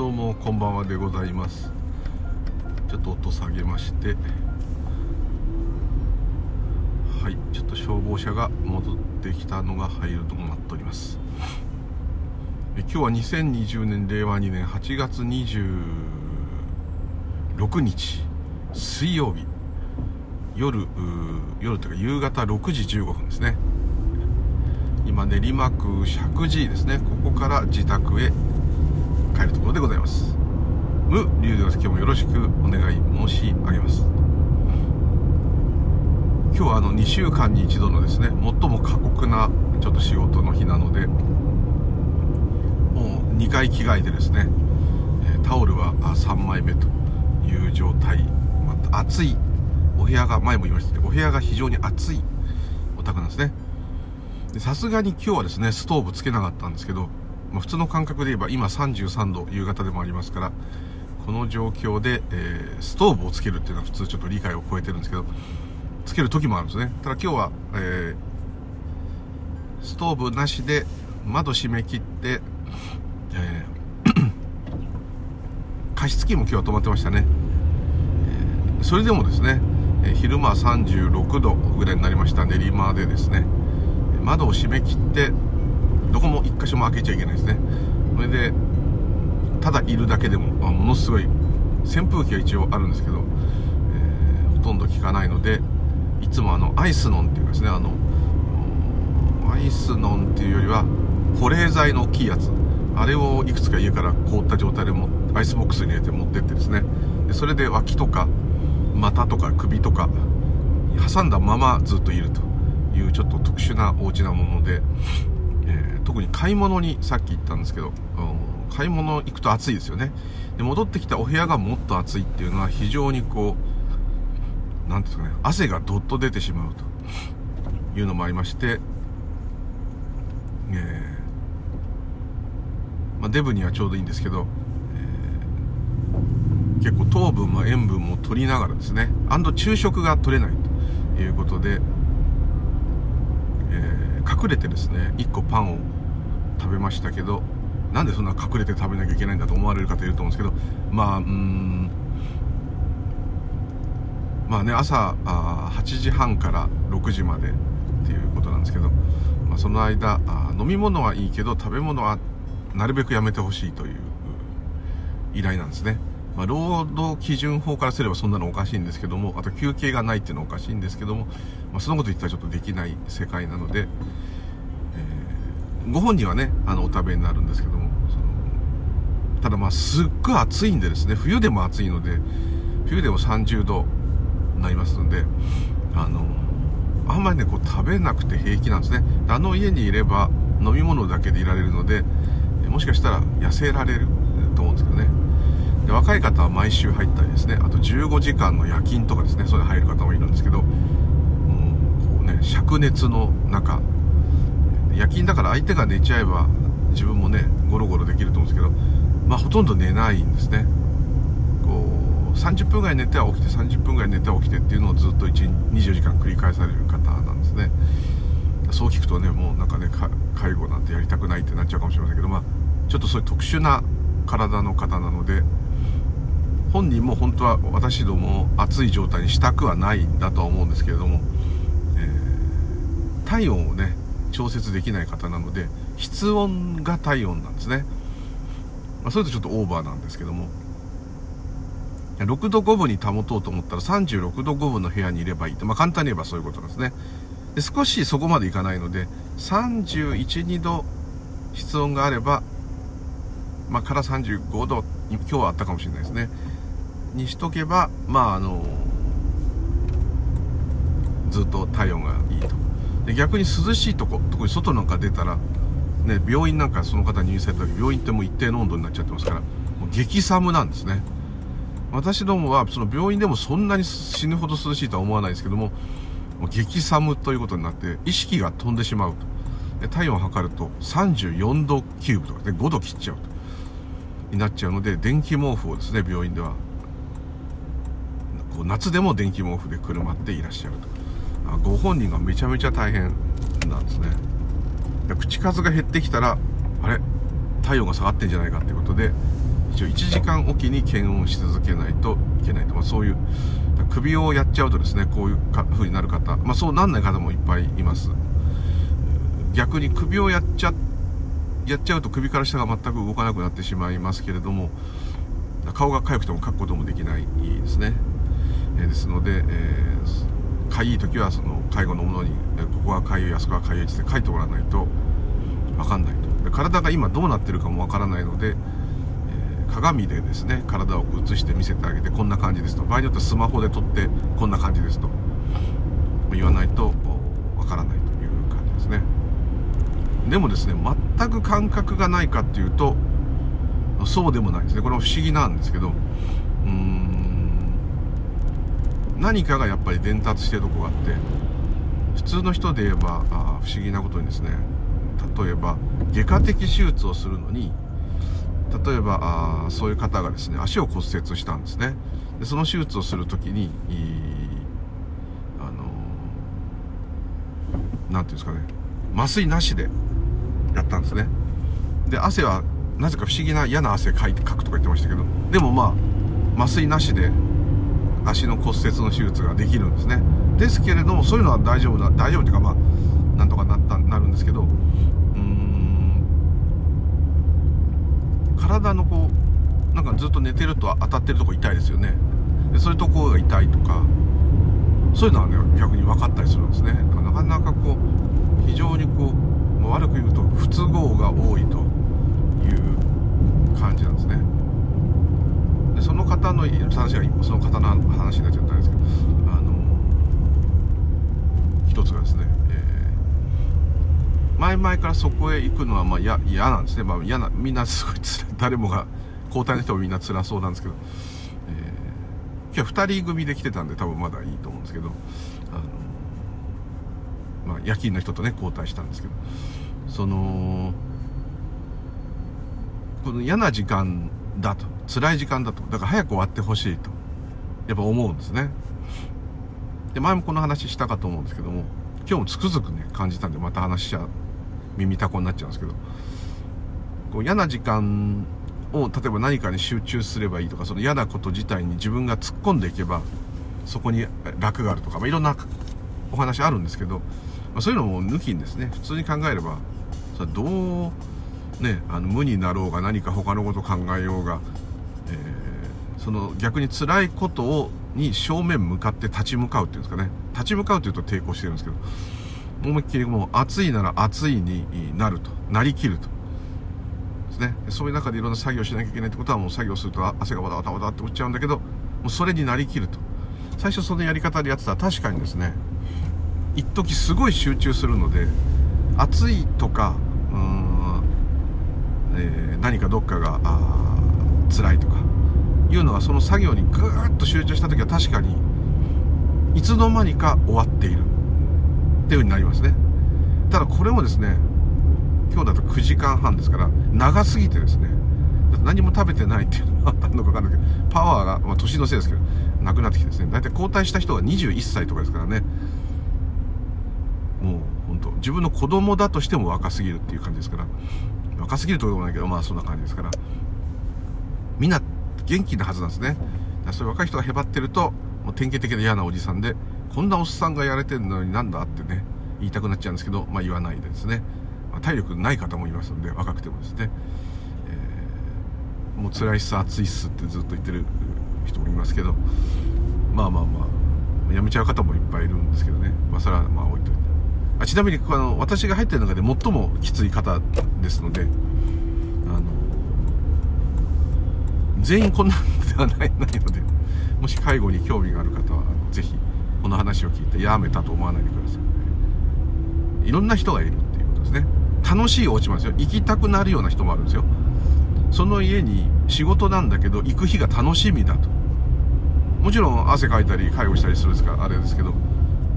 どうもこんばんはでございます。ちょっと音下げまして。はいちょっと消防車が戻ってきたのが入るとこなっております。今日は2020年令和2年8月26日水曜日。夜夜というか夕方6時15分ですね。今練馬区石神井ですね。ここから自宅へ帰るところでございます。無流です今日もよろしくお願い申し上げます。今日はあの2週間に一度のですね最も過酷なちょっと仕事の日なのでもう2回着替えてですねタオルは3枚目という状態。また暑い。お部屋が前も言いましたけどお部屋が非常に暑いお宅なんですね。さすがに今日はですねストーブつけなかったんですけど、まあ、普通の感覚で言えば今33度夕方でもありますからこの状況で、えー、ストーブをつけるっていうのは普通ちょっと理解を超えてるんですけどつける時もあるんですね。ただ今日は、えー、ストーブなしで窓閉め切って、えー、加湿器も今日は止まってましたね、えー、それでもですね、えー、昼間は36度ぐらいになりました。練馬でですね。窓を閉め切ってどこも一箇所も開けちゃいけないですね。それでただいるだけでも、まあ、ものすごい扇風機は一応あるんですけど、えー、ほとんど効かないのでいつもあのアイスノンっていうかですねあのアイスノンっていうよりは保冷剤の大きいやつ。あれをいくつか家から凍った状態でもアイスボックスに入れて持ってってですね。でそれで脇とか股とか首とか挟んだままずっといるというちょっと特殊なお家なもので、えー、特に買い物にさっき言ったんですけど、買い物行くと暑いですよね。で戻ってきたお部屋がもっと暑いっていうのは非常にこう何ですかね汗がどっと出てしまうというのもありまして、えー、まあ、デブにはちょうどいいんですけど、結構糖分も塩分も取りながらですねアンド昼食が取れないということでえ隠れてですね1個パンを食べましたけどなんでそんな隠れて食べなきゃいけないんだと思われる方いると思うんですけどまあうんまあね朝あ8時半から6時までっていうことなんですけど、まあ、その間あ飲み物はいいけど食べ物はなるべくやめてほしいという依頼なんですね。まあ、労働基準法からすればそんなのおかしいんですけども、あと休憩がないっていうのはおかしいんですけども、まあ、そのこと言ったらちょっとできない世界なので、えー、ご本人はね、あの、お食べになるんですけども、そのただまあ、すっごい暑いんでですね、冬でも暑いので、冬でも30度になりますので、あの、あんまりね、こう食べなくて平気なんですね。あの家にいれば飲み物だけでいられるので、もしかしたら痩せられると思うんですけどね。で若い方は毎週入ったりですね。あと15時間の夜勤とかですね。それ入る方もいるんですけどもうこうね灼熱の中。夜勤だから相手が寝ちゃえば自分もねゴロゴロできると思うんですけどまあほとんど寝ないんですね。こう30分ぐらい寝ては起きて30分ぐらい寝ては起きてっていうのをずっと24時間繰り返される方なんですね。そう聞くとねもうなんかね介護なんてやりたくないってなっちゃうかもしれませんけどまあちょっとそういう特殊な体の方なので本人も本当は私ども暑い状態にしたくはないんだとは思うんですけれども、えー、体温をね調節できない方なので室温が体温なんですね、まあ、それとちょっとオーバーなんですけども6度5分に保とうと思ったら36度5分の部屋にいればいいと、まあ、簡単に言えばそういうことなんですね。で少しそこまでいかないので31、2度室温があれば、まあ、から35度今日はあったかもしれないですね。にしとけばまああのずっと体温がいいと。で逆に涼しいとこ特に外なんか出たらね病院なんかその方入院された時病院ってもう一定の温度になっちゃってますからもう激寒なんですね。私どもはその病院でもそんなに死ぬほど涼しいとは思わないですけどももう激寒ということになって意識が飛んでしまうと。で体温を測ると34度9分とかで5度切っちゃうと。になっちゃうので電気毛布をですね病院ではう夏でも電気毛布でくるまっていらっしゃると。ご本人がめちゃめちゃ大変なんですね。口数が減ってきたらあれ？体温が下がってんじゃないかっていうことで一応1時間おきに検温し続けないといけないと、まあ、そういう首をやっちゃうとですねこういうか風になる方、まあ、そうなんない方もいっぱいいます。逆に首をやっちゃやっちゃうと首から下が全く動かなくなってしまいますけれども顔が痒くても書くこともできないですね、え、ですので、えー、かゆい時はその介護のものにえここはかゆいあそこはかゆいって書いておらないと分かんないと。で体が今どうなってるかも分からないのでえ鏡でですね体を映して見せてあげてこんな感じですと。場合によってスマホで撮ってこんな感じですと。言わないとわからないという感じですね。でもですね全く感覚がないかっていうとそうでもないですね。これも不思議なんですけどうーん何かがやっぱり伝達してるとこがあって普通の人で言えばあ不思議なことにですね例えば外科的手術をするのに例えばあそういう方がですね足を骨折したんですね。でその手術をする時にあの何ていうんですかね麻酔なしでやったんですね。で汗はなぜか不思議な嫌な汗かいてかくとか言ってましたけどでもまあ麻酔なしで足の骨折の手術ができるんですね。ですけれどもそういうのは大丈夫だ大丈夫っていうかまあなんとかなったなるんですけどうん体のこうなんかずっと寝てると当たってるとこ痛いですよね。でそういうとこが痛いとかそういうのはね逆に分かったりするんですね。なかなかこう非常にこう悪く言うと不都合が多いという感じなんですね。でその方の話がその方の話になっちゃったんですけどあの一つがですね前々からそこへ行くのはまあ嫌なんですね。まあ嫌な、みんなすごい誰もが、交代の人もみんな辛そうなんですけど、えー、今日二人組で来てたんで多分まだいいと思うんですけど、あの、まあ夜勤の人とね、交代したんですけど、その、この嫌な時間だと、辛い時間だと、だから早く終わってほしいと、やっぱ思うんですね。で、前もこの話したかと思うんですけども、今日もつくづくね、感じたんで、また話しちゃ耳たこになっちゃうんですけど、こう嫌な時間を、例えば何かに集中すればいいとか、その嫌なこと自体に自分が突っ込んでいけば、そこに楽があるとか、まあ、いろんなお話あるんですけど、まあ、そういうのも抜きにですね、普通に考えれば、それどう、ね、あの無になろうが何か他のこと考えようが、えー、その逆に辛いことをに正面向かって立ち向かうっていうんですかね立ち向かうというと抵抗してるんですけど思いっきりもう暑いなら暑いになると、なりきると。ですね。そういう中でいろんな作業しなきゃいけないってことはもう作業すると汗がわだわだわだって落ちちゃうんだけど、もうそれになりきると。最初そのやり方でやってたら確かにですね、一時すごい集中するので、暑いとか、うん、えー、何かどっかが、辛いとか、いうのはその作業にぐーっと集中した時は確かに、いつの間にか終わっている。っていう風になりますね。ただこれもですね、今日だと9時間半ですから、長すぎてですね、何も食べてないっていうのもあったのかわかんないけど、パワーが、まあ、年のせいですけど、なくなってきてですね、大体交代した人が21歳とかですからね、もう本当自分の子供だとしても若すぎるっていう感じですから、若すぎるところもないけど、まあそんな感じですから、みんな元気なはずなんですね。だそういう若い人がへばってると、もう典型的な嫌なおじさんで、こんなおっさんがやれてんのになんだってね、言いたくなっちゃうんですけど、まあ言わないでですね。まあ、体力ない方もいますんで、若くてもですね。えー、もう辛いっす、暑いっすってずっと言ってる人もいますけど、まあまあまあ、やめちゃう方もいっぱいいるんですけどね。まあそれはまあ置いといて。あちなみに、あの、私が入ってる中で最もきつい方ですので、あの、全員こんなんではないないので、もし介護に興味がある方は、ぜひ、この話を聞いてやめたと思わないでください。いろんな人がいるっていうことですね。楽しいお家もあるんですよ。行きたくなるような人もあるんですよ。その家に仕事なんだけど、行く日が楽しみだと。もちろん汗かいたり介護したりするんですからあれですけど、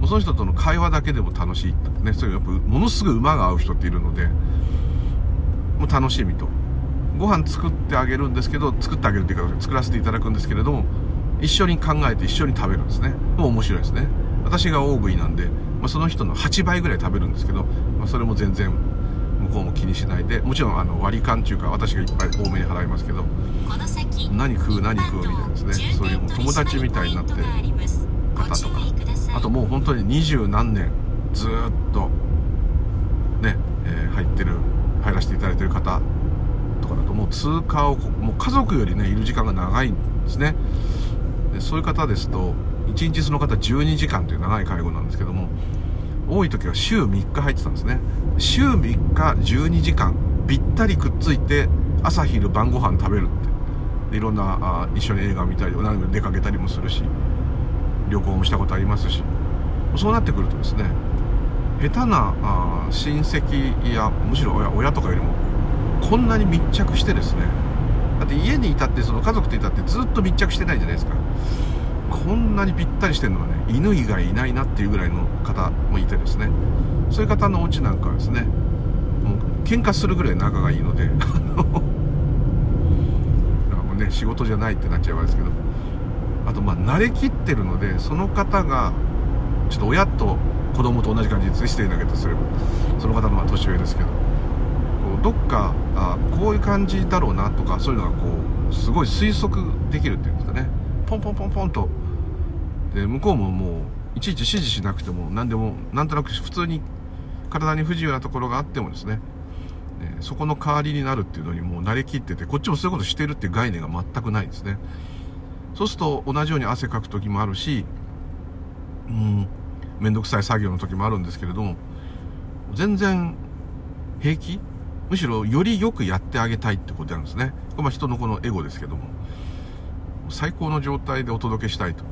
その人との会話だけでも楽しいね、そういうやっぱものすごい馬が合う人っているので、もう楽しみと。ご飯作ってあげるんですけど、作ってあげるっていうか、作らせていただくんですけれども、一緒に考えて一緒に食べるんですね。もう面白いですね。私が大食いなんで、まあ、その人の8倍ぐらい食べるんですけど、まあ、それも全然向こうも気にしないでもちろんあの割り勘っていうか私がいっぱい多めに払いますけど何食う何食うみたいなですねそういう友達みたいになってる方とかあともう本当に二十何年ずっとね、えー、入ってる入らせていただいてる方とかだともう。通過をもう家族よりねいる時間が長いんですね。でそういう方ですと1日その方12時間という長い介護なんですけども多い時は週3日入ってたんですね。週3日12時間ぴったりくっついて朝昼晩ご飯食べるって。いろんなあ一緒に映画見たり何出かけたりもするし旅行もしたことありますし。そうなってくるとですね下手なあ親戚やむしろ親親とかよりもこんなに密着してですね。だって家にいたってその家族といたってずっと密着してないじゃないですか。こんなにぴったりしてるのはね犬以外いないなっていうぐらいの方もいてですね。そういう方のお家なんかはですねもう喧嘩するぐらい仲がいいので もうね仕事じゃないってなっちゃうわけですけど。あとまあ慣れきってるのでその方がちょっと親と子供と同じ感じで接していだけとすればその方のは年上ですけど。どっかあこういう感じだろうなとかそういうのがこうすごい推測できるっていうんですかね。ポンポンポンポンと。で向こうももういちいち指示しなくても何でもなんとなく普通に体に不自由なところがあってもですね。そこの代わりになるっていうのにもう慣れきっててこっちもそういうことしてるっていう概念が全くないんですね。そうすると同じように汗かく時もあるしうん面倒くさい作業の時もあるんですけれども全然平気むしろよりよくやってあげたいってことなんですね。これ人のこのエゴですけども。最高の状態でお届けしたいと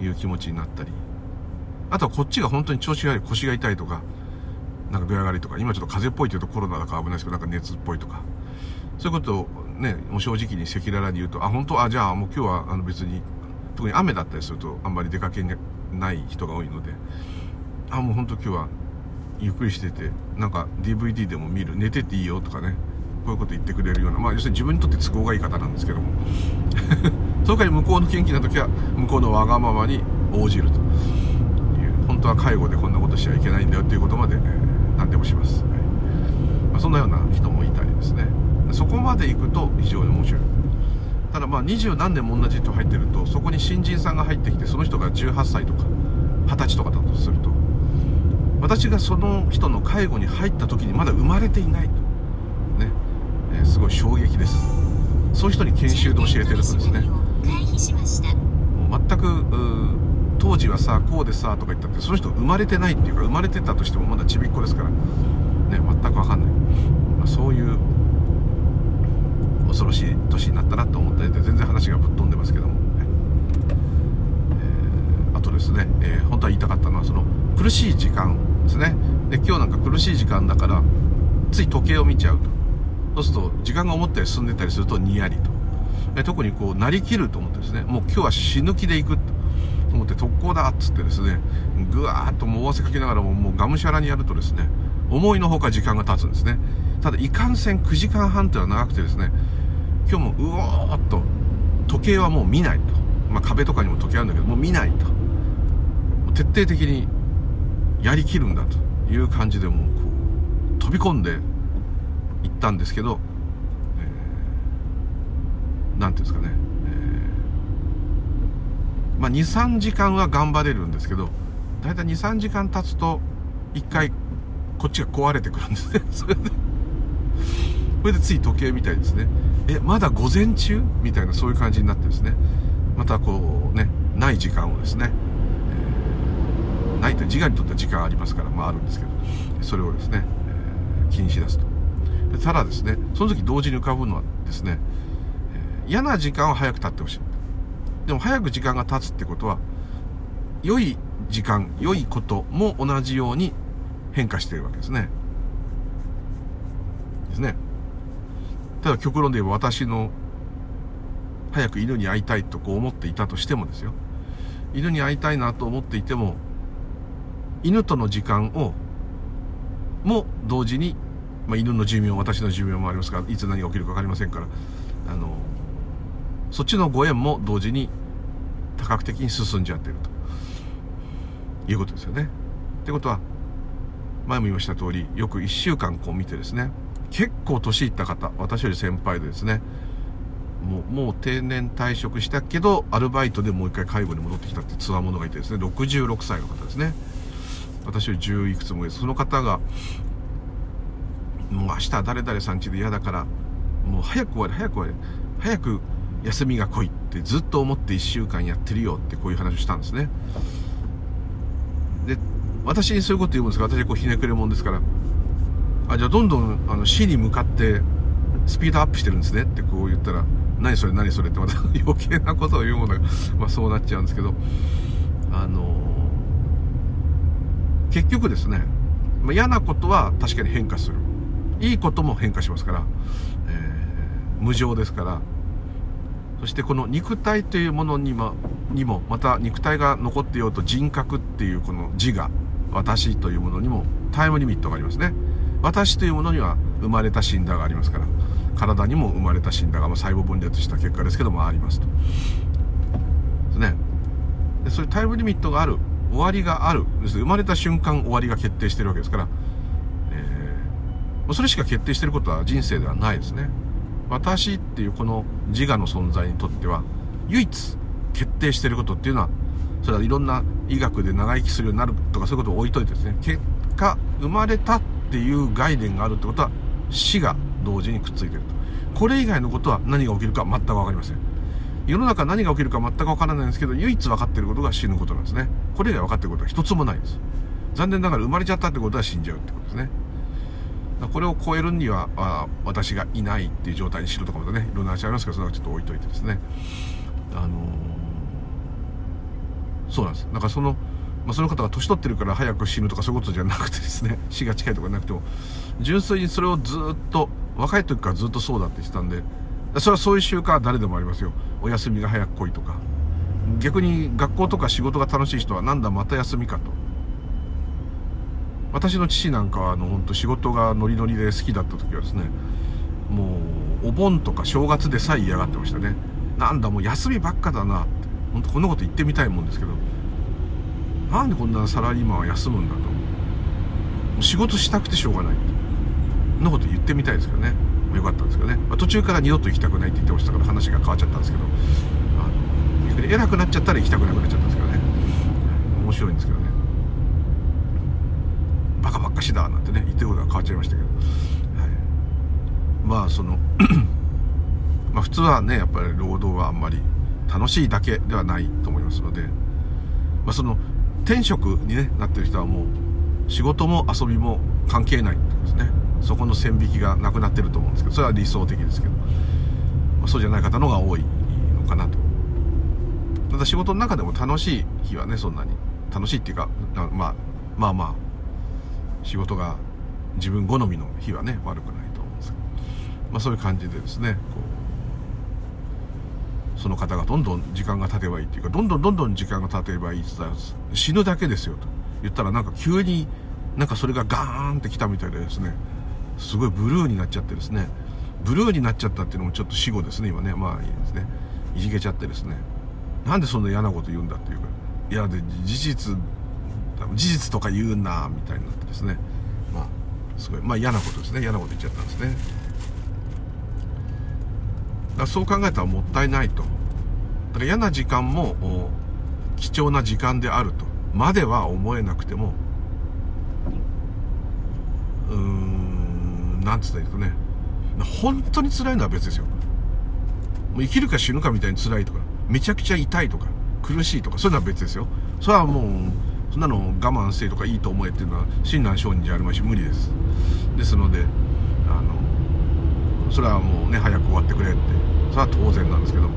いう気持ちになったり。あとはこっちが本当に調子が悪い腰が痛いとかなんか具合悪いとか。今ちょっと風邪っぽいというとコロナだから危ないですけどなんか熱っぽいとか。そういうことをねもう正直に赤裸々に言うとあ本当？あじゃあもう今日はあの別に特に雨だったりするとあんまり出かけない人が多いので。あもう本当今日はゆっくりしててなんか DVD でも見る寝てていいよとかねこういうこと言ってくれるようなまあ要するに自分にとって都合がいい方なんですけども。その代わり向こうの元気な時は向こうのわがままに応じるという本当は介護でこんなことしちゃいけないんだよっていうことまで、ね、何でもします、はい。まあ、そんなような人もいたりですね。そこまで行くと非常に面白い。ただまあ二十何年も同じ人入ってるとそこに新人さんが入ってきてその人が18歳とか20歳とかだとすると私がその人の介護に入った時にまだ生まれていないと。ね、えー、すごい衝撃です。そういう人に研修で教えてるとですね。もう全く当時はさこうでさとか言ったってその人生まれてないっていうか生まれてたとしてもまだちびっこですから。ね全く分かんない、まあ、そういう恐ろしい年になったなと思ったりで全然話がぶっ飛んでますけども、はい。えー、あとですね、えー、本当は言いたかったのはその苦しい時間ですね。で今日なんか苦しい時間だからつい時計を見ちゃうと。そうすると時間が思ったり進んでたりするとにやりと。で特にこうなりきると思ってですねもう今日は死ぬ気で行くと。思って特攻だっつってですねぐわーっともう汗かきながらももうがむしゃらにやるとですね思いのほか時間が経つんですね。ただいかんせん9時間半っていうのは長くてですね今日もうおーっと時計はもう見ないと、まあ、壁とかにも時計あるんだけどもう見ないと。徹底的にやりきるんだという感じでもうこう飛び込んでいったんですけど何、えー、ていうんですかね、えー、まあ23時間は頑張れるんですけど大体23時間経つと1回こっちが壊れてくるんですね。それで。それでつい時計みたいですね。えまだ午前中？みたいなそういう感じになってですね。またこうねない時間をですね、ないと自我にとっては時間ありますからまああるんですけどそれをですね、えー、気にしだすと。でただですねその時同時に浮かぶのはですね、えー、嫌な時間は早く経ってほしい。でも早く時間が経つってことは良い時間良いことも同じように変化しているわけですね。ですね。ただ極論で言えば私の早く犬に会いたいとこう思っていたとしてもですよ。犬に会いたいなと思っていても犬との時間をも同時に、まあ、犬の寿命私の寿命もありますからいつ何が起きるか分かりませんからあのそっちのご縁も同時に多角的に進んじゃってるということですよね。ってことは前も言いました通りよく1週間こう見てですね結構年いった方私より先輩でですねもうもう定年退職したけどアルバイトでもう一回介護に戻ってきたってつわものがいてですね66歳の方ですね私より10いくつもですその方がもう明日誰々さん家で嫌だからもう早く終われ早く終われ。早く休みが来いってずっと思って1週間やってるよってこういう話をしたんですね。で私にそういうこと言うんですが私はこうひねくれ者ですからあじゃあどんどんあの死に向かってスピードアップしてるんですね。ってこう言ったら何それ何それってまた 余計なことを言うものが、まあ、そうなっちゃうんですけどあの、結局ですね、まあ、嫌なことは確かに変化する。いいことも変化しますから、えー、無常ですから。そしてこの肉体というものにもにもまた肉体が残っていようと人格っていうこの自我私というものにもタイムリミットがありますね。私というものには生まれた死んだがありますから体にも生まれた死んだが、まあ、細胞分裂した結果ですけどもありますと。ですね。でそういうタイムリミットがある終わりがある。生まれた瞬間終わりが決定してるわけですから、えー、それしか決定してることは人生ではないですね。私っていうこの自我の存在にとっては唯一決定してることっていうのはそれはいろんな医学で長生きするようになるとかそういうことを置いといてですね。結果生まれたっていう概念があるってことは死が同時にくっついてると。これ以外のことは何が起きるか全く分かりません。世の中何が起きるか全く分からないんですけど唯一分かってることが死ぬことなんですね。これ以外分かってることは一つもないです。残念ながら生まれちゃったってことは死んじゃうってことですね。これを超えるにはあ私がいないっていう状態にしろとかまたねいろんな話ありますけどそれはちょっと置いといてですね。あのー、そうなんです。だからそのまあ、その方が年取ってるから早く死ぬとかそういうことじゃなくてですね 死が近いとかなくても純粋にそれをずっと若い時からずっとそうだって言ってたんでそれはそういう習慣は誰でもありますよ。お休みが早く来いとか。逆に学校とか仕事が楽しい人はなんだまた休みかと。私の父なんかはあの本当仕事がノリノリで好きだった時はですねもうお盆とか正月でさえ嫌がってましたね。なんだもう休みばっかだなって。本当こんなこと言ってみたいもんですけど。なんでこんなサラリーマンは休むんだと。仕事したくてしょうがないそんなこと言ってみたいですけどね。よかったんですけどね、まあ、途中から二度と行きたくないって言ってましたから話が変わっちゃったんですけど。あの逆に偉くなっちゃったら行きたくなくなっちゃったんですけどね。面白いんですけどね。バカばっかしだなんてね言ってることが変わっちゃいましたけど、はい、まあその まあ普通はねやっぱり労働はあんまり楽しいだけではないと思いますので、まあ、その天職に、ね、なってる人はもう仕事も遊びも関係ないってことですね。そこの線引きがなくなってると思うんですけどそれは理想的ですけど、まあ、そうじゃない方の方が多いのかなと。ただ仕事の中でも楽しい日はねそんなに。楽しいっていうかまあまあまあ仕事が自分好みの日はね悪くないと思うんですけど、まあ、そういう感じでですねこうその方がどんどん時間が経てばいいっていうかどんどんどんどん時間が経てばいいって言ったら死ぬだけですよと言ったらなんか急になんかそれがガーンってきたみたいでですねすごいブルーになっちゃってですね。ブルーになっちゃったっていうのもちょっと死後ですね今ね。まあいいですね。いじけちゃってですね。なんでそんな嫌なこと言うんだっていうか。いやで事実事実とか言うなみたいになってですね。まあすごい。まあ嫌なことですね。嫌なこと言っちゃったんですね。だからそう考えたらもったいないと。だから嫌な時間も貴重な時間であると。までは思えなくてもうんなんつったらいいですかね。本当に辛いのは別ですよ。もう生きるか死ぬかみたいに辛いとかめちゃくちゃ痛いとか苦しいとかそういうのは別ですよ。それはもうそんなの我慢せいとかいいと思えっていうのは親鸞聖人じゃありまいし無理です。ですのであのそれはもうね早く終わってくれって。それは当然なんですけど。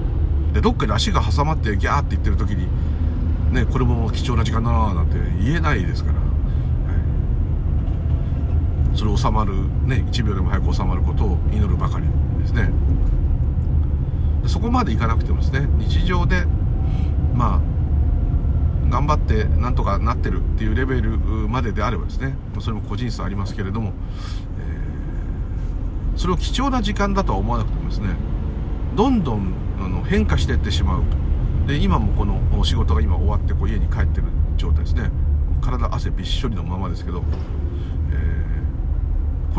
でどっかで足が挟まってギャーって言ってる時にねこれも貴重な時間だなーなんて言えないですから、それ収まるね1秒でも早く収まることを祈るばかりですね。そこまでいかなくてもですね日常でまあ頑張ってなんとかなってるっていうレベルまでであればですねそれも個人差ありますけれども、えー、それを貴重な時間だとは思わなくてもですねどんどんあの変化していってしまう。で今もこの仕事が今終わってこう家に帰ってる状態ですね。体汗びっしょりのままですけど、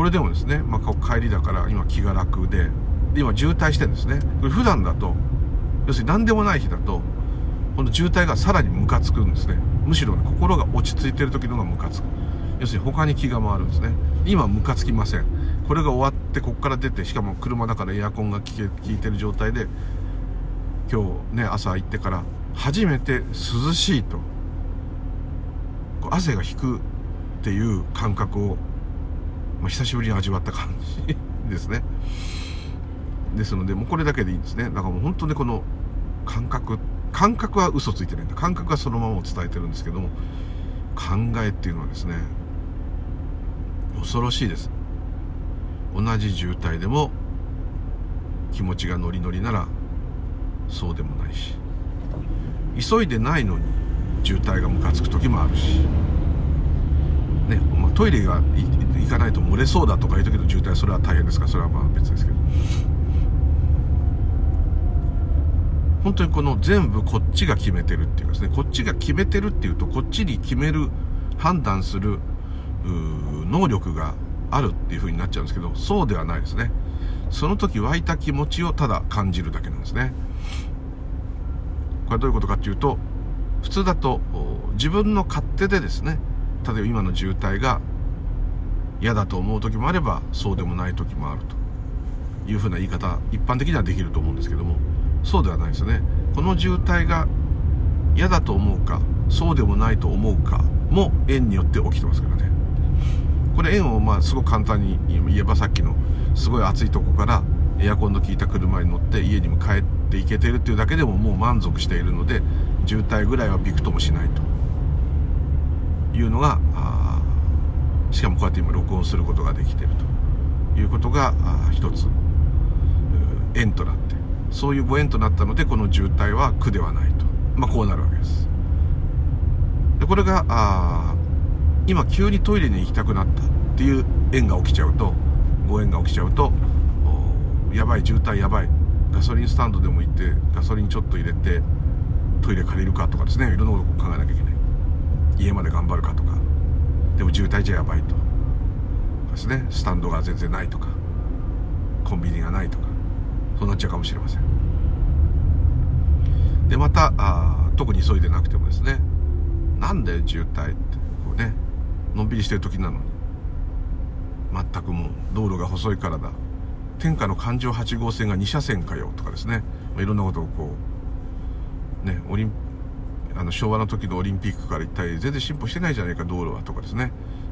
これでもですね、まあ、帰りだから今気が楽でで今渋滞してるんですね。これ普段だと要するに何でもない日だとこの渋滞がさらにムカつくんですね。むしろ、ね、心が落ち着いてる時のがムカつく。要するに他に気が回るんですね。今ムカつきません。これが終わってここから出てしかも車だからエアコンが効いてる状態で今日ね朝行ってから初めて涼しいと汗が引くっていう感覚を、まあ、久しぶりに味わった感じ ですね。ですのでもうこれだけでいいんですね。だからもう本当にこの感覚感覚は嘘ついてないんだ。感覚はそのままを伝えてるんですけども考えっていうのはですね恐ろしいです。同じ渋滞でも気持ちがノリノリならそうでもないし。急いでないのに渋滞がムカつく時もあるし、ねまあ、トイレが行かないと漏れそうだとかいう時の渋滞それは大変ですからそれはまあ別ですけど。本当にこの全部こっちが決めてるっていうかですね。こっちが決めてるっていうとこっちに決める判断する能力があるっていう風になっちゃうんですけどそうではないですね。その時湧いた気持ちをただ感じるだけなんですね。これはどういうことかっていうと普通だと自分の勝手でですね例えば今の渋滞が嫌だと思う時もあればそうでもない時もあるというふうな言い方一般的にはできると思うんですけどもそうではないですよね。この渋滞が嫌だと思うかそうでもないと思うかも縁によって起きてますからね。これ縁をまあすごく簡単に言えばさっきのすごい暑いとこからエアコンの効いた車に乗って家にも帰っていけてるっていうだけでももう満足しているので渋滞ぐらいはびくともしないと。いうのがしかもこうやって今録音することができてると。いうことが一つ縁となって。そういうご縁となったのでこの渋滞は苦ではないと、まあ、こうなるわけです。でこれがあ今急にトイレに行きたくなったっていう縁が起きちゃうとご縁が起きちゃうとやばい渋滞やばい。ガソリンスタンドでも行ってガソリンちょっと入れてトイレ借りるかとかですね。いろんなことを考えなきゃいけない。家まで頑張るかとか。でも渋滞じゃやばいと。ですね。スタンドが全然ないとか。コンビニがないとか。そうなっちゃうかもしれません。でまたあ特に急いでなくてもですね。なんで渋滞って。こうね。のんびりしてる時なのに。全くもう道路が細いからだ。天下の環状8号線が2車線かよとかですね、ま、いろんなことをこうねオリンあの昭和の時のオリンピックから一体全然進歩してないじゃないか道路はとかですね、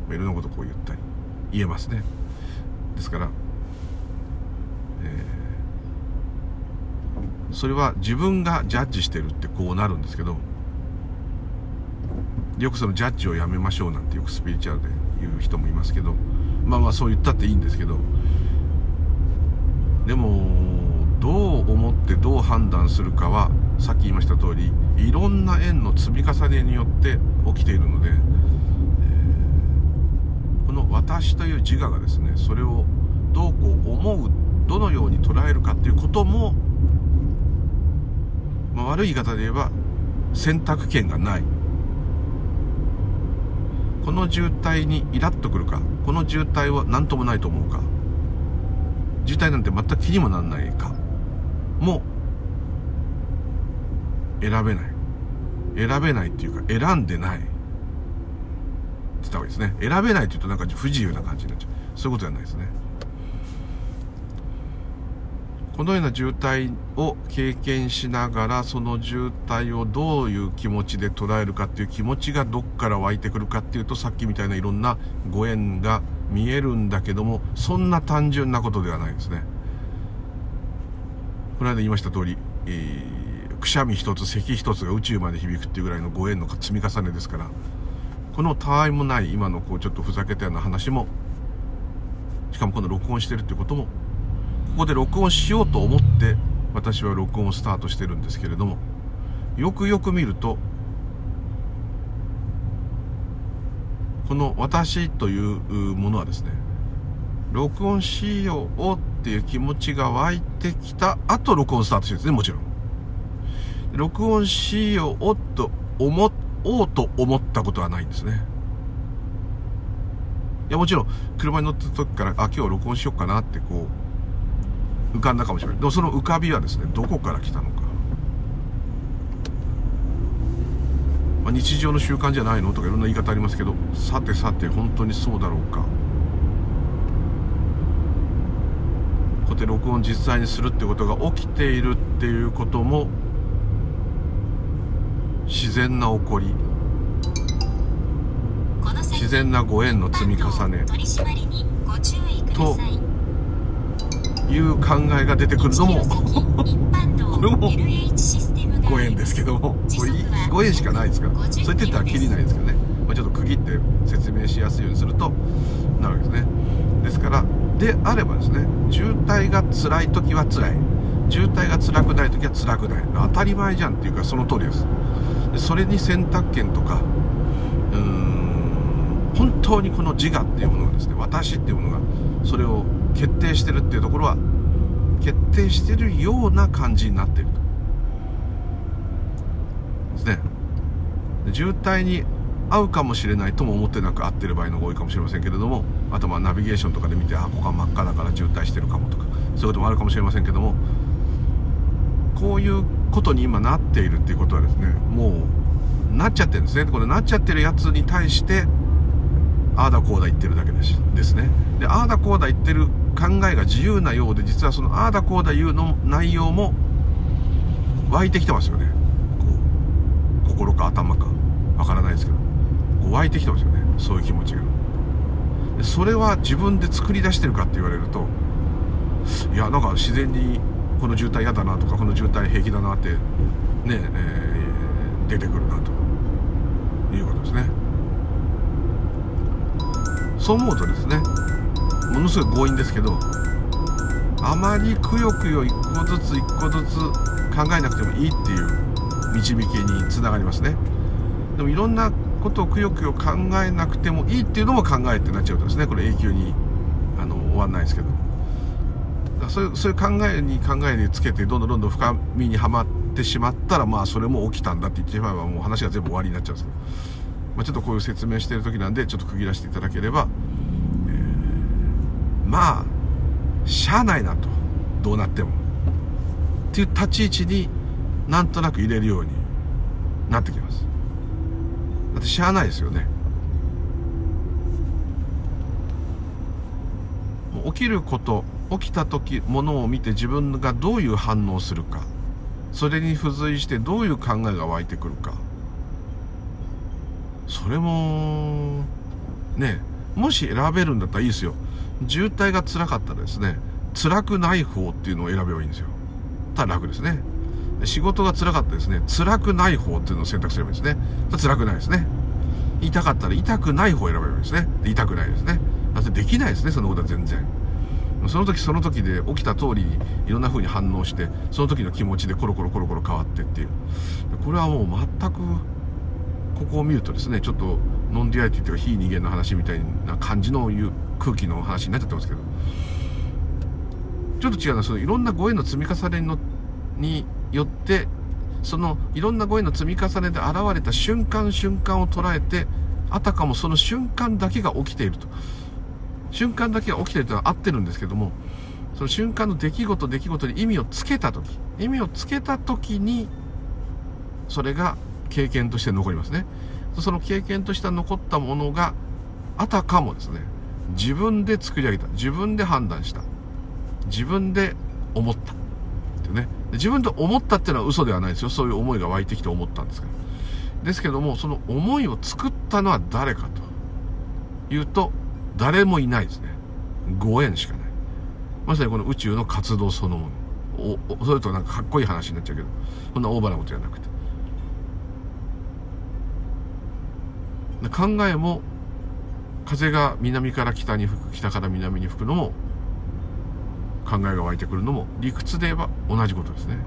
いろんなことこう言ったり言えますね。ですから、えーそれは自分がジャッジしてるってこうなるんですけどよくそのジャッジをやめましょうなんてよくスピリチュアルで言う人もいますけどまあまあそう言ったっていいんですけどでもどう思ってどう判断するかはさっき言いました通りいろんな縁の積み重ねによって起きているので、えー、この「私」という自我がですねそれをどうこう思うどのように捉えるかっていうこともまあ、悪い言い方で言えば選択権がない。この渋滞にイラッとくるかこの渋滞は何ともないと思うか渋滞なんて全く気にもならないかも選べない。選べないっていうか選んでない。って言った方がいいですね。選べないって言うとなんか不自由な感じになっちゃう。そういうことじゃないですね。このような渋滞を経験しながらその渋滞をどういう気持ちで捉えるかっていう気持ちがどっから湧いてくるかっていうとさっきみたいないろんなご縁が見えるんだけどもそんな単純なことではないですね。この間言いました通り、えー、くしゃみ一つ咳一つが宇宙まで響くっていうぐらいのご縁の積み重ねですからこのたわいもない今のこうちょっとふざけたような話もしかもこの録音してるっていうこともここで録音しようと思って私は録音をスタートしてるんですけれどもよくよく見るとこの私というものはですね録音しようっていう気持ちが湧いてきた後録音スタートしてるんですねもちろん。録音しようと思おうと思ったことはないんですね。いやもちろん車に乗ってた時からあ今日録音しようかなってこう浮かんだかもしれない。でもその浮かびはですねどこから来たのか、まあ、日常の習慣じゃないの？とかいろんな言い方ありますけどさてさて本当にそうだろうか。こうやって録音実際にするってことが起きているっていうことも自然な起こり。自然なご縁の積み重ね。という考えが出てくるのも これもご縁ですけどもこれご縁しかないですか？らそう言ってたらきりないですけどね、まあ、ちょっと区切って説明しやすいようにするとなるわけですね。ですからであればですね渋滞が辛い時は辛い。渋滞が辛くない時は辛くない。当たり前じゃんっていうかその通りですそれに選択権とかうーん本当にこの自我っていうものがですね私っていうものがそれを決定してるっていうところは決定してるような感じになっていると。ですね。渋滞に合うかもしれないとも思ってなく合ってる場合のが多いかもしれませんけれどもあとまあナビゲーションとかで見てあここは真っ赤だから渋滞してるかもとかそういうこともあるかもしれませんけどもこういうことに今なっているっていうことはですねもうなっちゃってるんですね。これなっちゃってるやつに対してああだこうだ言ってるだけです。ですね。でああだこうだ言ってる考えが自由なようで実はそのああだこうだ言うの内容も湧いてきてますよね。こう心か頭か。わからないですけど。こう湧いてきてますよね。そういう気持ちが。でそれは自分で作り出してるかって言われるといやなんか自然にこの渋滞嫌だなとかこの渋滞平気だなってね、えー、出てくるなということですね。そう思うとですねものすごい強引ですけどあまりくよくよ一個ずつ一個ずつ考えなくてもいいっていう導きにつながりますね。でもいろんなことをくよくよ考えなくてもいいっていうのも考えってなっちゃうとですねこれ永久にあの終わんないですけど。そういうそういう考えに考えにつけてどんどんどんどん深みにはまってしまったらまあそれも起きたんだって言ってしまえばもう話が全部終わりになっちゃうんですけどまあ、ちょっとこういう説明してる時なんでちょっと区切らせていただければ、えー、まあしゃあないなと。どうなっても。っていう立ち位置になんとなく入れるようになってきます。だってしゃあないですよね。起きること起きた時ものを見て自分がどういう反応するか。それに付随してどういう考えが湧いてくるか。それもねもし選べるんだったらいいですよ。渋滞が辛かったらですね辛くない方っていうのを選べばいいんですよ。ただ楽ですね。仕事が辛かったですね辛くない方っていうのを選択すればいいですね。辛くないですね。痛かったら痛くない方を選べばいいですね。痛くないですね。だってできないですねそのことは全然。その時その時で起きた通りにいろんな風に反応してその時の気持ちでコロコロコロコロ変わってっていう。これはもう全くここを見るとですねちょっとノンデュアリティというか非二元の話みたいな感じのいう空気の話になっちゃってますけど。ちょっと違うのはそのいろんなご縁の積み重ねのによってそのいろんなご縁の積み重ねで現れた瞬間瞬間を捉えてあたかもその瞬間だけが起きていると。瞬間だけが起きてるとは合ってるんですけどもその瞬間の出来事出来事に意味をつけた時意味をつけた時にそれが経験として残りますね。その経験として残ったものが、あたかもですね、自分で作り上げた。自分で判断した。自分で思った。ってね。自分で思ったっていうのは嘘ではないですよ。そういう思いが湧いてきて思ったんですから。ですけども、その思いを作ったのは誰かというと、誰もいないですね。ご縁しかない。まさにこの宇宙の活動そのもの。それとなんかかっこいい話になっちゃうけど、そんなオーバーなことじゃなくて。考えも風が南から北に吹く北から南に吹くのも考えが湧いてくるのも理屈で言えば同じことですね。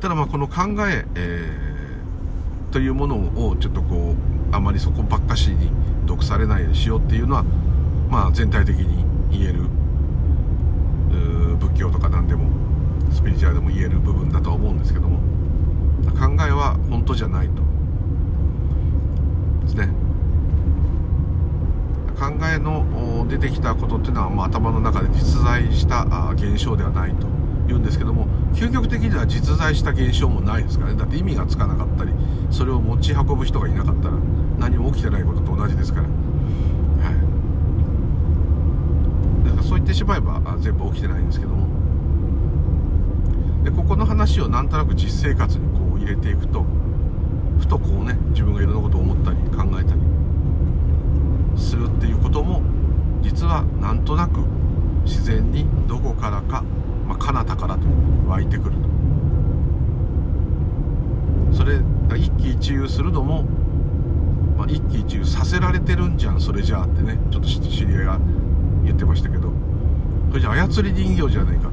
ただまあこの考ええー、というものをちょっとこうあまりそこばっかしに毒されないようにしようっていうのはまあ全体的に言える仏教とか何でもスピリチュアルでも言える部分だとは思うんですけども考えは本当じゃないと。ですね。考えの出てきたことっていうのは、まあ、頭の中で実在した現象ではないと。言うんですけども究極的には実在した現象もないですからね。だって意味がつかなかったりそれを持ち運ぶ人がいなかったら何も起きてないことと同じですから、はい、だからそう言ってしまえば全部起きてないんですけども。でここの話をなんとなく実生活にこう入れていくとふとこうね自分がいろんなことを思ったり考えたりするっていうことも実はなんとなく自然にどこからか、まあ、彼方からと湧いてくると。それ一喜一憂するのも、まあ、一喜一憂させられてるんじゃんそれじゃあってね。ちょっと知り合いが言ってましたけど。それじゃ操り人形じゃないかと。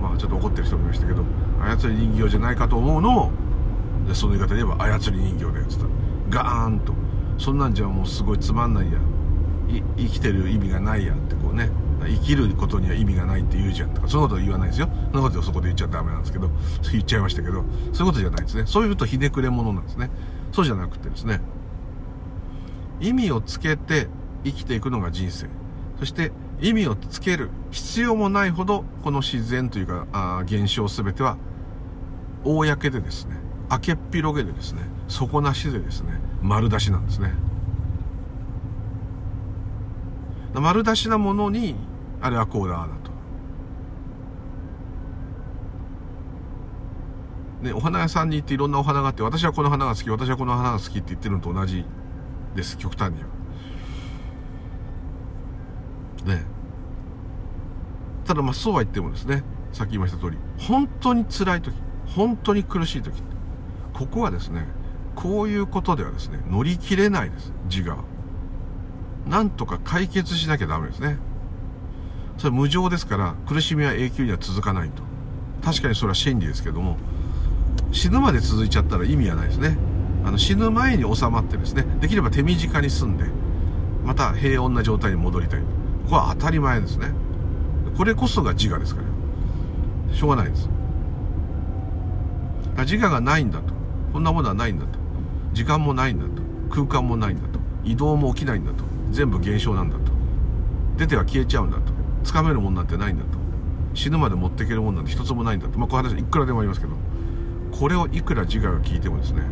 まあちょっと怒ってる人もいましたけど。操り人形じゃないかと思うのをでその言い方で言えば操り人形だよっつったらガーンと。そんなんじゃもうすごいつまんないや。生きてる意味がないやってこうね。生きることには意味がないって言うじゃんとかそういうことは言わないですよ。そんなことをそこで言っちゃダメなんですけど言っちゃいましたけどそういうことじゃないですね。そういうとひねくれ者なんですね。そうじゃなくてですね意味をつけて生きていくのが人生。そして意味をつける必要もないほどこの自然というかあ現象全ては公でですね明けっ広げでですね底なしでですね丸出しなんですね。丸出しなものにあれはこうだだとね、お花屋さんに行っていろんなお花があって、私はこの花が好き、私はこの花が好きって言ってるのと同じです、極端には。ね。ただまあそうは言ってもですね、さっき言いました通り、本当に辛い時、本当に苦しい時、ここはですね、こういうことではですね、乗り切れないです、自我。なんとか解決しなきゃダメですね。それ無常ですから、苦しみは永久には続かないと。確かにそれは真理ですけども、死ぬまで続いちゃったら意味はないですね。あの死ぬ前に収まってですね、できれば手短に済んで、また平穏な状態に戻りたい。ここは当たり前ですね。これこそが自我ですから。しょうがないです。自我がないんだと。こんなものはないんだと。時間もないんだと。空間もないんだと。移動も起きないんだと。全部現象なんだと出ては消えちゃうんだとつかめるもんなんてないんだと。死ぬまで持っていけるもんなんて一つもないんだと。まあこういう話いくらでもありますけど。これをいくら自我が聞いてもですね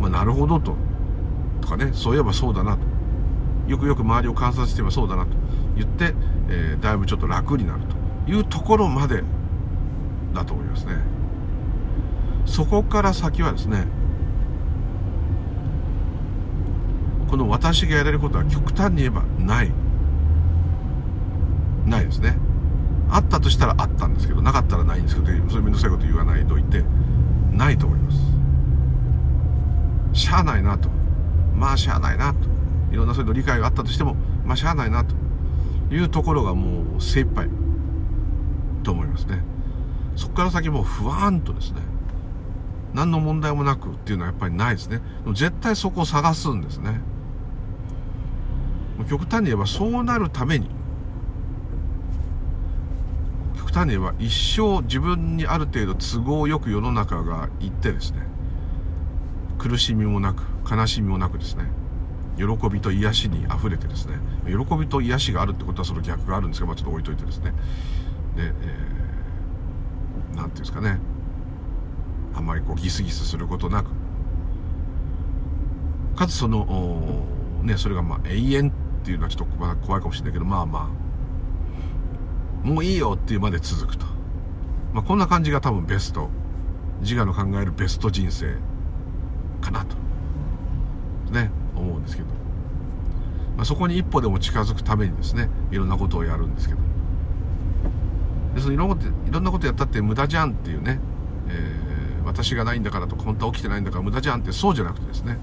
まあなるほどと。とかねそういえばそうだなと。よくよく周りを観察してればそうだなと。言って、えー、だいぶちょっと楽になると。いうところまでだと思いますね。そこから先はですねこの私がやれることは極端に言えばない。ないですね。あったとしたらあったんですけど、なかったらないんですけど、そういうめんどくさいこと言わないといて、ないと思います。しゃあないなと。まあしゃあないなと。いろんなそういうの理解があったとしても、まあしゃあないなというところがもう精一杯と思いますね。そこから先もう不安とですね、何の問題もなくっていうのはやっぱりないですね。絶対そこを探すんですね。極端に言えばそうなるために極端に言えば一生自分にある程度都合よく世の中がいってですね苦しみもなく悲しみもなくですね喜びと癒しに溢れてですね喜びと癒しがあるってことはその逆があるんですが、まあ、ちょっと置いといてですねで、えー、ていうんですかねあんまりこうギスギスすることなくかつそのねそれがまあ永遠っていうのはちょっと怖いかもしれないけど、まあまあ、もういいよっていうまで続くと。まあこんな感じが多分ベスト、自我の考えるベスト人生かなと、ね、思うんですけど。まあ、そこに一歩でも近づくためにですね、いろんなことをやるんですけど。で、そのいろんなこと、いろんなことやったって無駄じゃんっていうね、えー、私がないんだからとか、本当は起きてないんだから無駄じゃんってそうじゃなくてですね、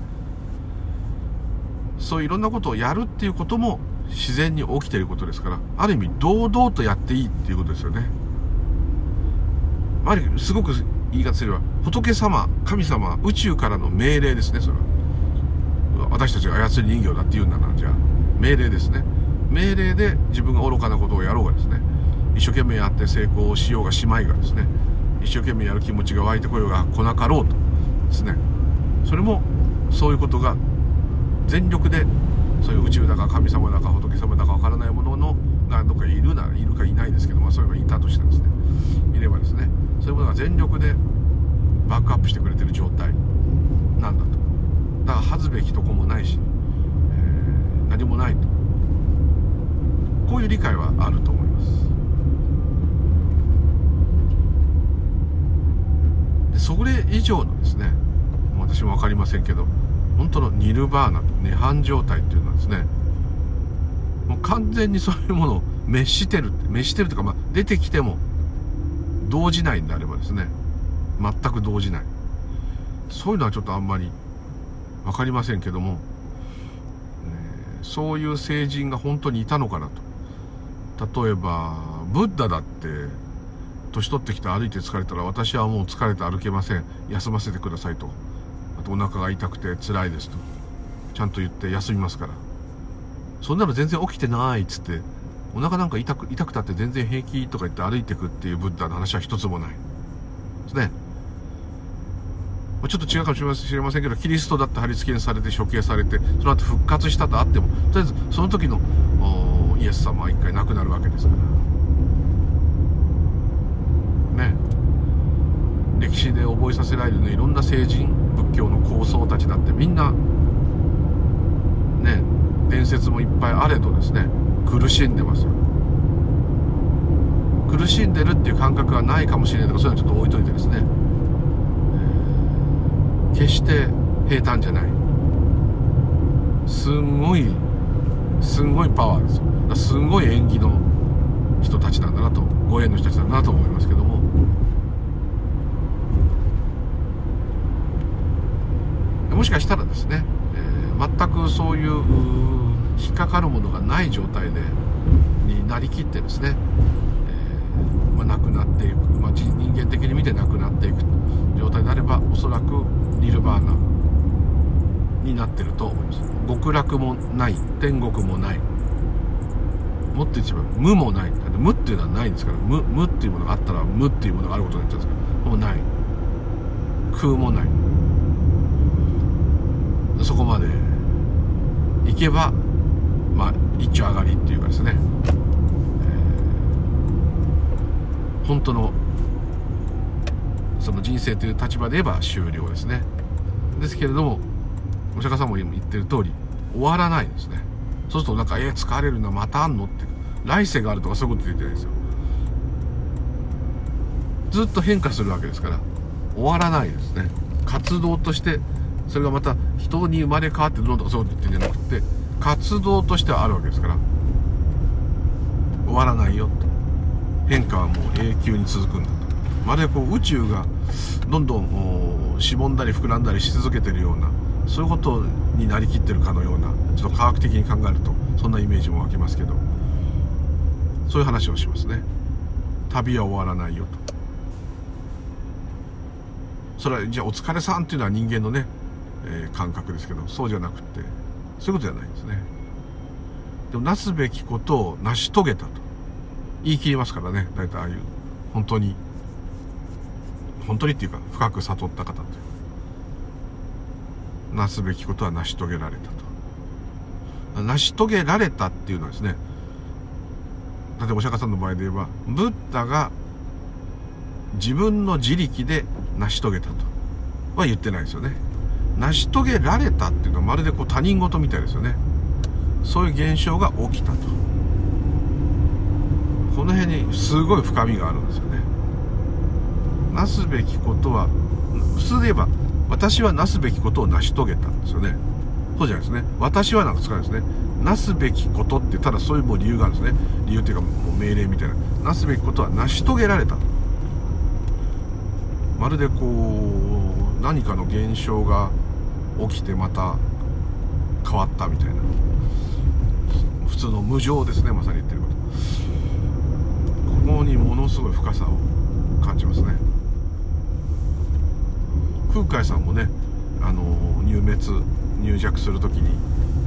そういういろんなことをやるっていうことも自然に起きていることですから、ある意味堂々とやっていいっていうことですよね。ある、すごく言い方すれば、仏様、神様、宇宙からの命令ですね、それは。私たちが操り人形だって言うんだなら、じゃあ、命令ですね。命令で自分が愚かなことをやろうがですね、一生懸命やって成功しようがしまいがですね、一生懸命やる気持ちが湧いてこようが来なかろうとですね、それもそういうことが全力でそういう宇宙だか神様だか仏様だかわからないもののがどっかいるならいるかいないですけど、まあ、そういうのがいたとしてですねいればですねそういうものが全力でバックアップしてくれてる状態なんだと。だから恥ずべきとこもないし、えー、何もないと。こういう理解はあると思います。でそれ以上のですね私も分かりませんけど本当のニルバーナ涅槃状態っていうのはですねもう完全にそういうものを滅してる滅してるというか、まあ、出てきても動じないんであればですね全く動じない。そういうのはちょっとあんまり分かりませんけども、えー、そういう聖人が本当にいたのかなと。例えばブッダだって年取ってきて歩いて疲れたら私はもう疲れて歩けません。休ませてくださいと。とお腹が痛くて辛いですと。ちゃんと言って休みますから。そんなの全然起きてないっつってお腹なんか痛く痛くたって全然平気とか言って歩いてくっていうブッダの話は一つもない。ですね。まちょっと違うかもしれませんけどキリストだって貼り付けにされて処刑されてその後復活したとあってもとりあえずその時のイエス様は一回亡くなるわけですから。ね。歴史で覚えさせられるねいろんな聖人。仏教の高僧たちだってみんなね伝説もいっぱいあれどですね苦しんでますよ。苦しんでるっていう感覚はないかもしれないけどそういうのはちょっと置いといてですね、えー、決して平坦じゃない。すんごいすんごいパワーですよ。すんごい縁起の人たちなんだなとご縁の人たちだなと思いますけども。もしかしたらですね、えー、全くそういう引っかかるものがない状態でになりきってですね、えー、まあ、亡くなっていく、まあ、人間的に見て亡くなっていく状態であればおそらくニルバーナになってると思います。極楽もない天国もない。もっと言えば無もない。無っていうのはないんですから無無っていうものがあったら無っていうものがあることになっちゃうんですけどもうない。空もない。そこまで行けばまあ一丁上がりっていうかですね、えー、本当のその人生という立場で言えば終了ですね。ですけれどもお釈迦さんも言ってる通り終わらないですね。そうするとなんか「えー、疲れるのまたあんの?」って来世があるとかそういうこと言ってないですよ。ずっと変化するわけですから終わらないですね。活動としてそれがまた人に生まれ変わってどうとかそう言ってんじゃなくて活動としてはあるわけですから。終わらないよと。変化はもう永久に続くんだと。まるでこう宇宙がどんどんしぼんだり膨らんだりし続けてるようなそういうことになりきってるかのようなちょっと科学的に考えるとそんなイメージも湧きますけどそういう話をしますね。旅は終わらないよと。それはじゃあお疲れさんっていうのは人間のねえ、感覚ですけどそうじゃなくてそういうことじゃないんですね。でもなすべきことを成し遂げたと。言い切りますからね大体ああいう本当に本当にっていうか深く悟った方というなすべきことは成し遂げられたと。成し遂げられたっていうのはですね例えばお釈迦さんの場合で言えばブッダが自分の自力で成し遂げたとは言ってないですよね。成し遂げられたっていうのはまるでこう他人事みたいですよね。そういう現象が起きたと。この辺にすごい深みがあるんですよね。なすべきことは普通で言えば私はなすべきことを成し遂げたんですよね。そうじゃないですね。私はなんか使うんですね。なすべきことってただそういうもう理由があるんですね。理由っていうかもう命令みたいな。なすべきことは成し遂げられた。まるでこう何かの現象が起きてまた変わったみたいな。普通の無常ですねまさに言ってること。ここにものすごい深さを感じますね。空海さんもねあの入滅入弱する時に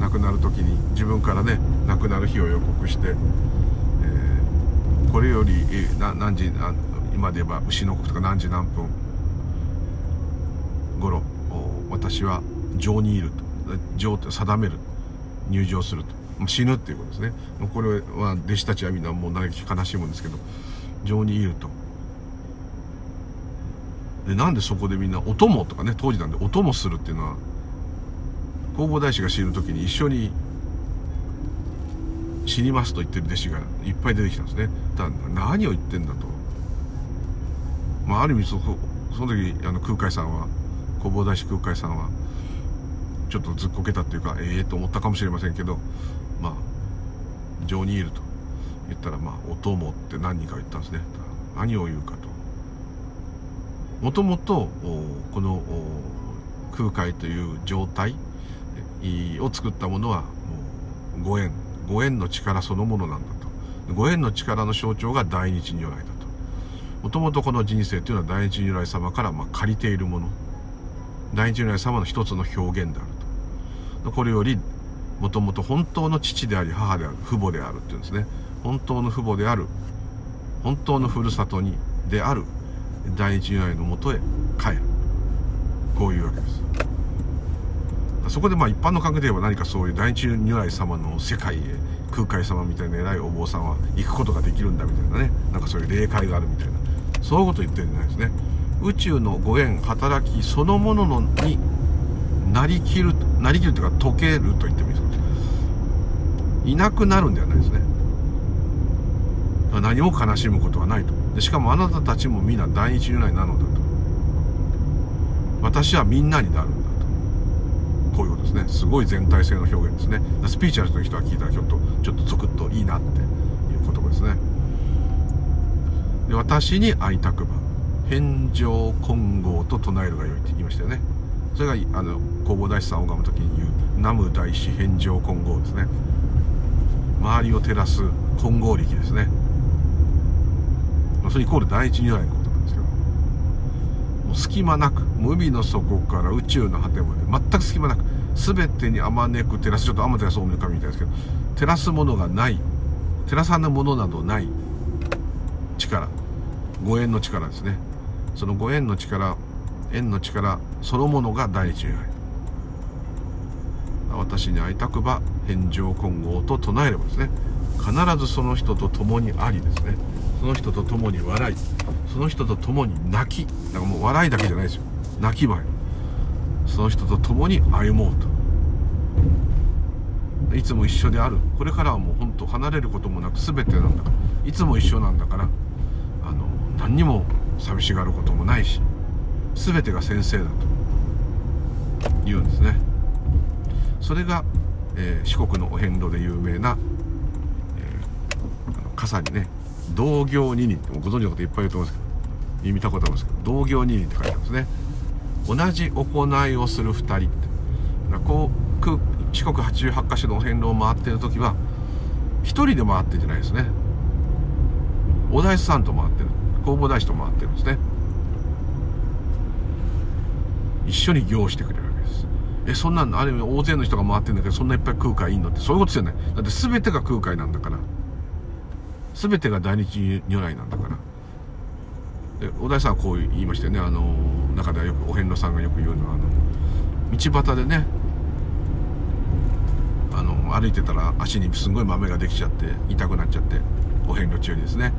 亡くなる時に自分からね亡くなる日を予告して、えー、これより、えー、何時今で言えば牛の国とか何時何分頃私は情にいると。状態定める。入場すると。死ぬっていうことですね。これは弟子たちはみんなもう嘆き悲しむんですけど。情にいると。でなんでそこでみんなお供とかね当時なんでお供するっていうのは弘法大師が死ぬ時に一緒に死にますと言ってる弟子がいっぱい出てきたんですね。ただ何を言ってんだと。まあある意味そその時あの空海さんは弘法大師空海さんはちょっとずっこけたっていうかええー、と思ったかもしれませんけどまあ情にいると言ったらまあお供って何人か言ったんですね。何を言うかと。もともとこの空海という状態を作ったものはもうご縁。ご縁の力そのものなんだと。ご縁の力の象徴が大日如来だと。もともとこの人生というのは大日如来様からまあ借りているもの。大日如来様の一つの表現である。これよりもともと本当の父であり母である父母であるっていうんですね。本当の父母である本当のふるさとにである第一如来のもとへ帰る。こういうわけです。そこでまあ一般の感覚で言えば何かそういう第一如来様の世界へ空海様みたいな偉いお坊さんは行くことができるんだみたいなね。なんかそういう霊界があるみたいな。そういうこと言ってるんじゃないですね。宇宙のご縁働きそのもののになりきるなりきるというか溶けると言ってもいいですか？いなくなるんではないですね。何も悲しむことはないと。でしかもあなたたちも皆第一由来なのだと。私はみんなになるんだと。こういうことですね。すごい全体性の表現ですね。スピーチャルの人が聞いたらちょっとちょっとゾクッといいなっていう言葉ですね。で私に会いたくば返上金剛と唱えるがよいって言いましたよね。それがあの弘法大師さんを拝む時に言う南無大師返上金剛ですね。周りを照らす金剛力ですね。まあ、それイコール第一如来のことなんですけど。もう隙間なく海の底から宇宙の果てまで全く隙間なく全てにあまねく照らすちょっと天照大神みたいですけど照らすものがない。照らさぬものなどない力。ご縁の力ですね。そのご縁の力縁の力そのものが第一私に会いたくば返上金剛と唱えればですね必ずその人と共にありですね。その人と共に笑いその人と共に泣きだからもう笑いだけじゃないですよ。泣きばい。その人と共に歩もうと。いつも一緒である。これからはもう本当離れることもなく全てなんだからいつも一緒なんだからあの何にも寂しがることもないし全てが先生だと言うんですね。それが、えー、四国のお遍路で有名な、えー、あの傘にね同業二人ってご存知の方いっぱいいると思うんですけど見たことありますけど同業二人って書いてあるんですね。同じ行いをする2人って。こう四国88カ所のお遍路を回ってる時は1人で回ってんじゃないですね。お大師さんと回ってる。弘法大師と回ってるんですね。一緒に行してくれるわけです。えそんなんある意味大勢の人が回ってるんだけどそんないっぱい空海いいのって。そういうことですよね。だって全てが空海なんだから。全てが大日如来なんだから。で小田井さんはこう言いましたよね。あの中ではよくお遍路さんがよく言うのはあの道端でねあの歩いてたら足にすごい豆ができちゃって痛くなっちゃってお遍路中にですね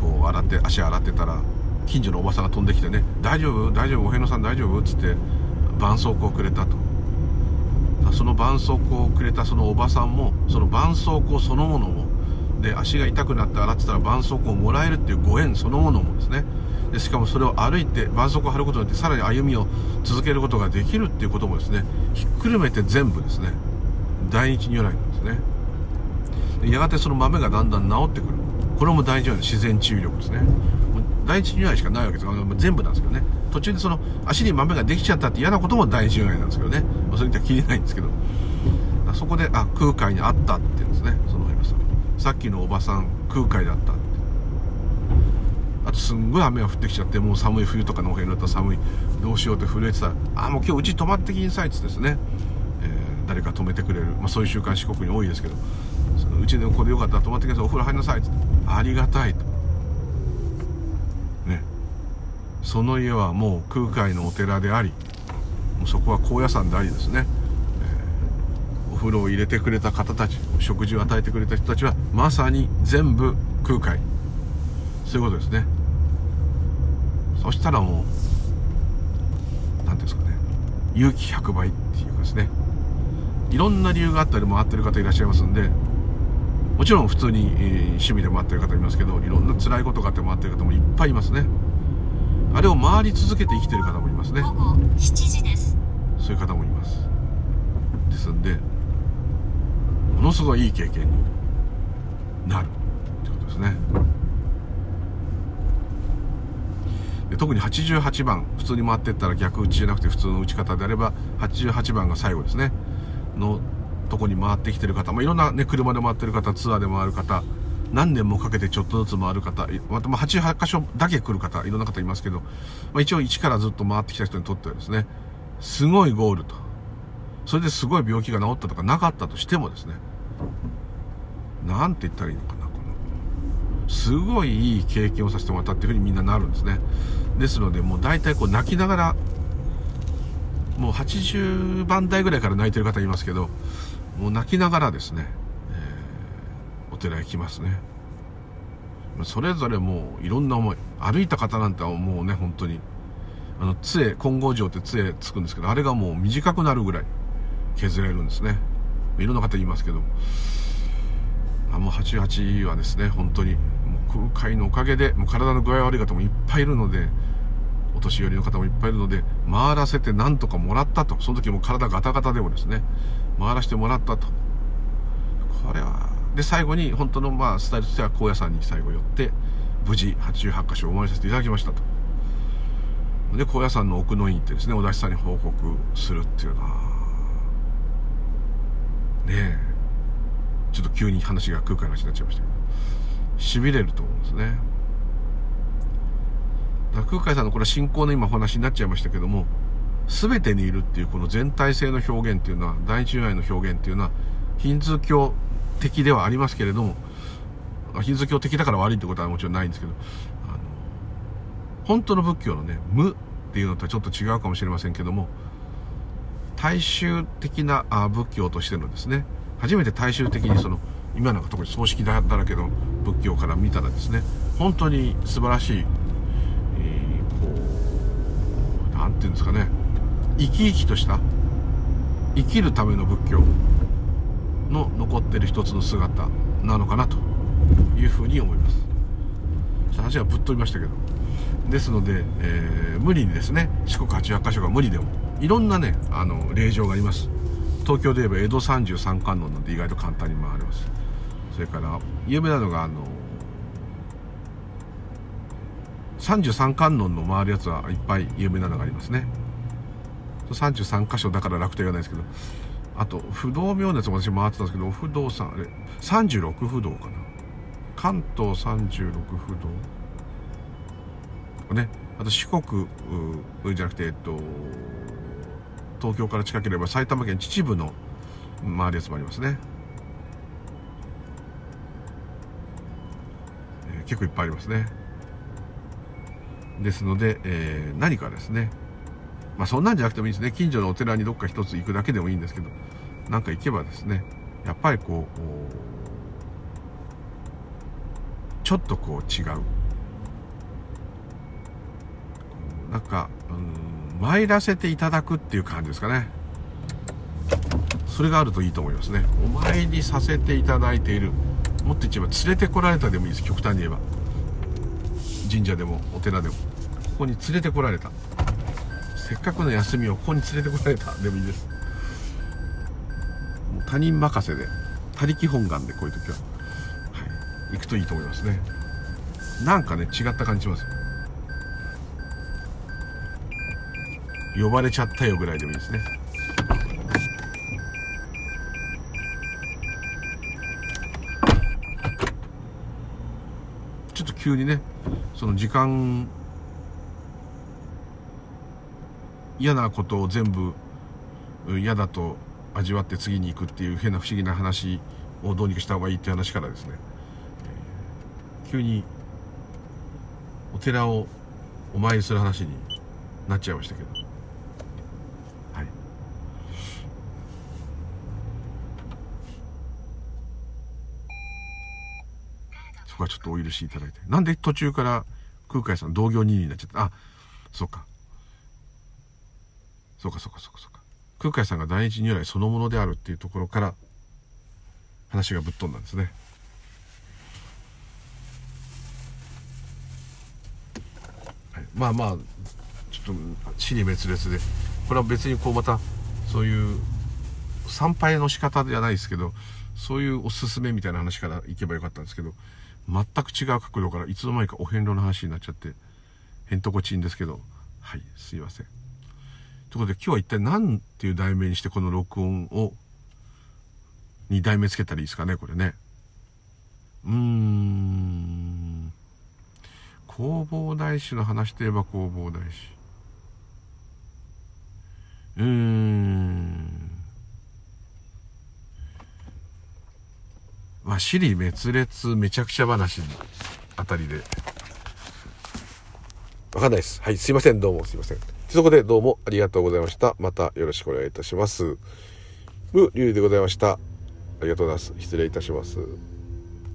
こう洗って足洗ってたら近所のおばさんが飛んできてね「大丈夫？大丈夫？お遍路さん大丈夫?」っつって絆創膏をくれたと。その絆創膏をくれたそのおばさんもその絆創膏そのものもで足が痛くなって洗ってたら絆創膏をもらえるっていうご縁そのものもですね。でしかもそれを歩いて絆創膏を貼ることによってさらに歩みを続けることができるっていうこともですね。ひっくるめて全部ですね。第一如来なんですね。やがてその豆がだんだん治ってくる。これも第一如来の自然治癒力ですね。第一如来しかないわけです。全部なんですけどね。途中でその足に豆ができちゃったって嫌なことも第一如来なんですけどね、それったらきりないんですけど。そこであ空海にあったって言うんですねそのささっきのおばさん空海だったあとすんごい雨が降ってきちゃってもう寒い冬とかのお部屋だったら寒い。どうしようって震えてた。らあもう今日うち泊まってきんさいっつってですね、えー、誰か泊めてくれる、まあ、そういう習慣四国に多いですけど。そのうちでここでよかったら泊まってきなさい。お風呂入りなさいっつって。ありがたいとねその家はもう空海のお寺でありそこは高野山でありですね。お風呂を入れてくれた方たち食事を与えてくれた人たちはまさに全部空海。そういうことですね。そしたらもう何ていうんですかね。勇気100倍っていうかですね。いろんな理由があったり回ってる方いらっしゃいますんでもちろん普通に、えー、趣味で回ってる方いますけどいろんな辛いことがあって回ってる方もいっぱいいますね。あれを回り続けて生きてる方もいますね。午後7時です。そういう方もいます。ですんでものすごいいい経験になるってことですね。で特に88番普通に回ってったら逆打ちじゃなくて普通の打ち方であれば88番が最後ですね。のとこに回ってきてる方、まあ、いろんなね車で回ってる方ツアーで回る方何年もかけてちょっとずつ回る方またま88箇所だけ来る方いろんな方いますけど、まあ、一応1からずっと回ってきた人にとってはですねすごいゴールと。それですごい病気が治ったとかなかったとしてもですねなんて言ったらいいのかなこのすごいいい経験をさせてもらったっていうふうにみんななるんですね。ですのでもう大体こう泣きながらもう80番台ぐらいから泣いてる方いますけどもう泣きながらですね、えー、お寺へ来ますね。それぞれもういろんな思い歩いた方なんてもうね本当に。あの杖金剛城って杖つくんですけどあれがもう短くなるぐらい削れるんですね。いろんな方言いますけどあもう88はですね本当にもう空海のおかげでもう体の具合悪い方もいっぱいいるのでお年寄りの方もいっぱいいるので回らせてなんとかもらったと。その時も体ガタガタでもですね回らせてもらったと。これはで最後に本当のまあスタイルとしては高野山に最後寄って無事88箇所お参りさせていただきましたと。で高野山の奥の院行ってですねお出しさんに報告するっていうのはねえちょっと急に話が空海の話になっちゃいましたけどしびれると思うんですね。空海さんのこれは信仰の今お話になっちゃいましたけども全てにいるっていうこの全体性の表現っていうのは第一如来の表現っていうのはヒンズー教的ではありますけれどもヒンズー教的だから悪いってことはもちろんないんですけどあの本当の仏教のね無っていうのとはちょっと違うかもしれませんけども大衆的なあ仏教としてのですね初めて大衆的にその今なんか特に葬式だらけの仏教から見たらですね本当に素晴らしい、えー、こう何て言うんですかね生き生きとした生きるための仏教の残ってる一つの姿なのかなというふうに思います。話はぶっ飛びましたけど。ですので、えー、無理にですね四国八百箇所が無理でもいろんなねあの霊場があります。東京で言えば江戸三十三観音なんで意外と簡単に回れます。それから有名なのがあの33観音の回るやつはいっぱい有名なのがありますね。33箇所だから楽と言わないですけどあと不動明のやつも私回ってたんですけど不動さんあれ36不動かな。関東36不動。ねあと四国じゃなくてえっと東京から近ければ埼玉県秩父の回るやつもありますね、え、結構いっぱいありますね。ですので、えー、何かですね。まあそんなんじゃなくてもいいですね。近所のお寺にどっか一つ行くだけでもいいんですけど、なんか行けばですね、やっぱりこう、ちょっとこう違う。なんか、うん、参らせていただくっていう感じですかね。それがあるといいと思いますね。お参りさせていただいている。もっと言えば連れてこられたでもいいです。極端に言えば。神社でもお寺でも。ここに連れてこられた。せっかくの休みをここに連れてこられた。でもいいです。他人任せで他力本願でこういう時は、はい、行くといいと思いますね。なんかね違った感じします呼ばれちゃったよぐらいでもいいですね。ちょっと急にねその時間嫌なことを全部嫌だと味わって次に行くっていう変な不思議な話をどうにかした方がいいっていう話からですね、急にお寺をお参りする話になっちゃいましたけど。はい。そこはちょっとお許しいただいて。なんで途中から空海さん同業2位になっちゃった？あそうか。そうかそうかそうかそうか。空海さんが第一如来そのものであるっていうところから話がぶっ飛んだんですね。まあまあちょっと死に滅裂でこれは別にこうまたそういう参拝の仕方じゃないですけどそういうおすすめみたいな話からいけばよかったんですけど全く違う角度からいつの間にかお遍路の話になっちゃってへんとこちんですけどはいすいませんということで今日は一体何ていう題名にしてこの録音を2題目つけたらいいですかねこれねうーん弘法大師の話といえば弘法大師うーんまあ、死に滅裂めちゃくちゃ話あたりで。わかんないです。はい、すいません。どうもすいません。そこでどうもありがとうございました。またよろしくお願いいたします。無流でございました。ありがとうございます。失礼いたします。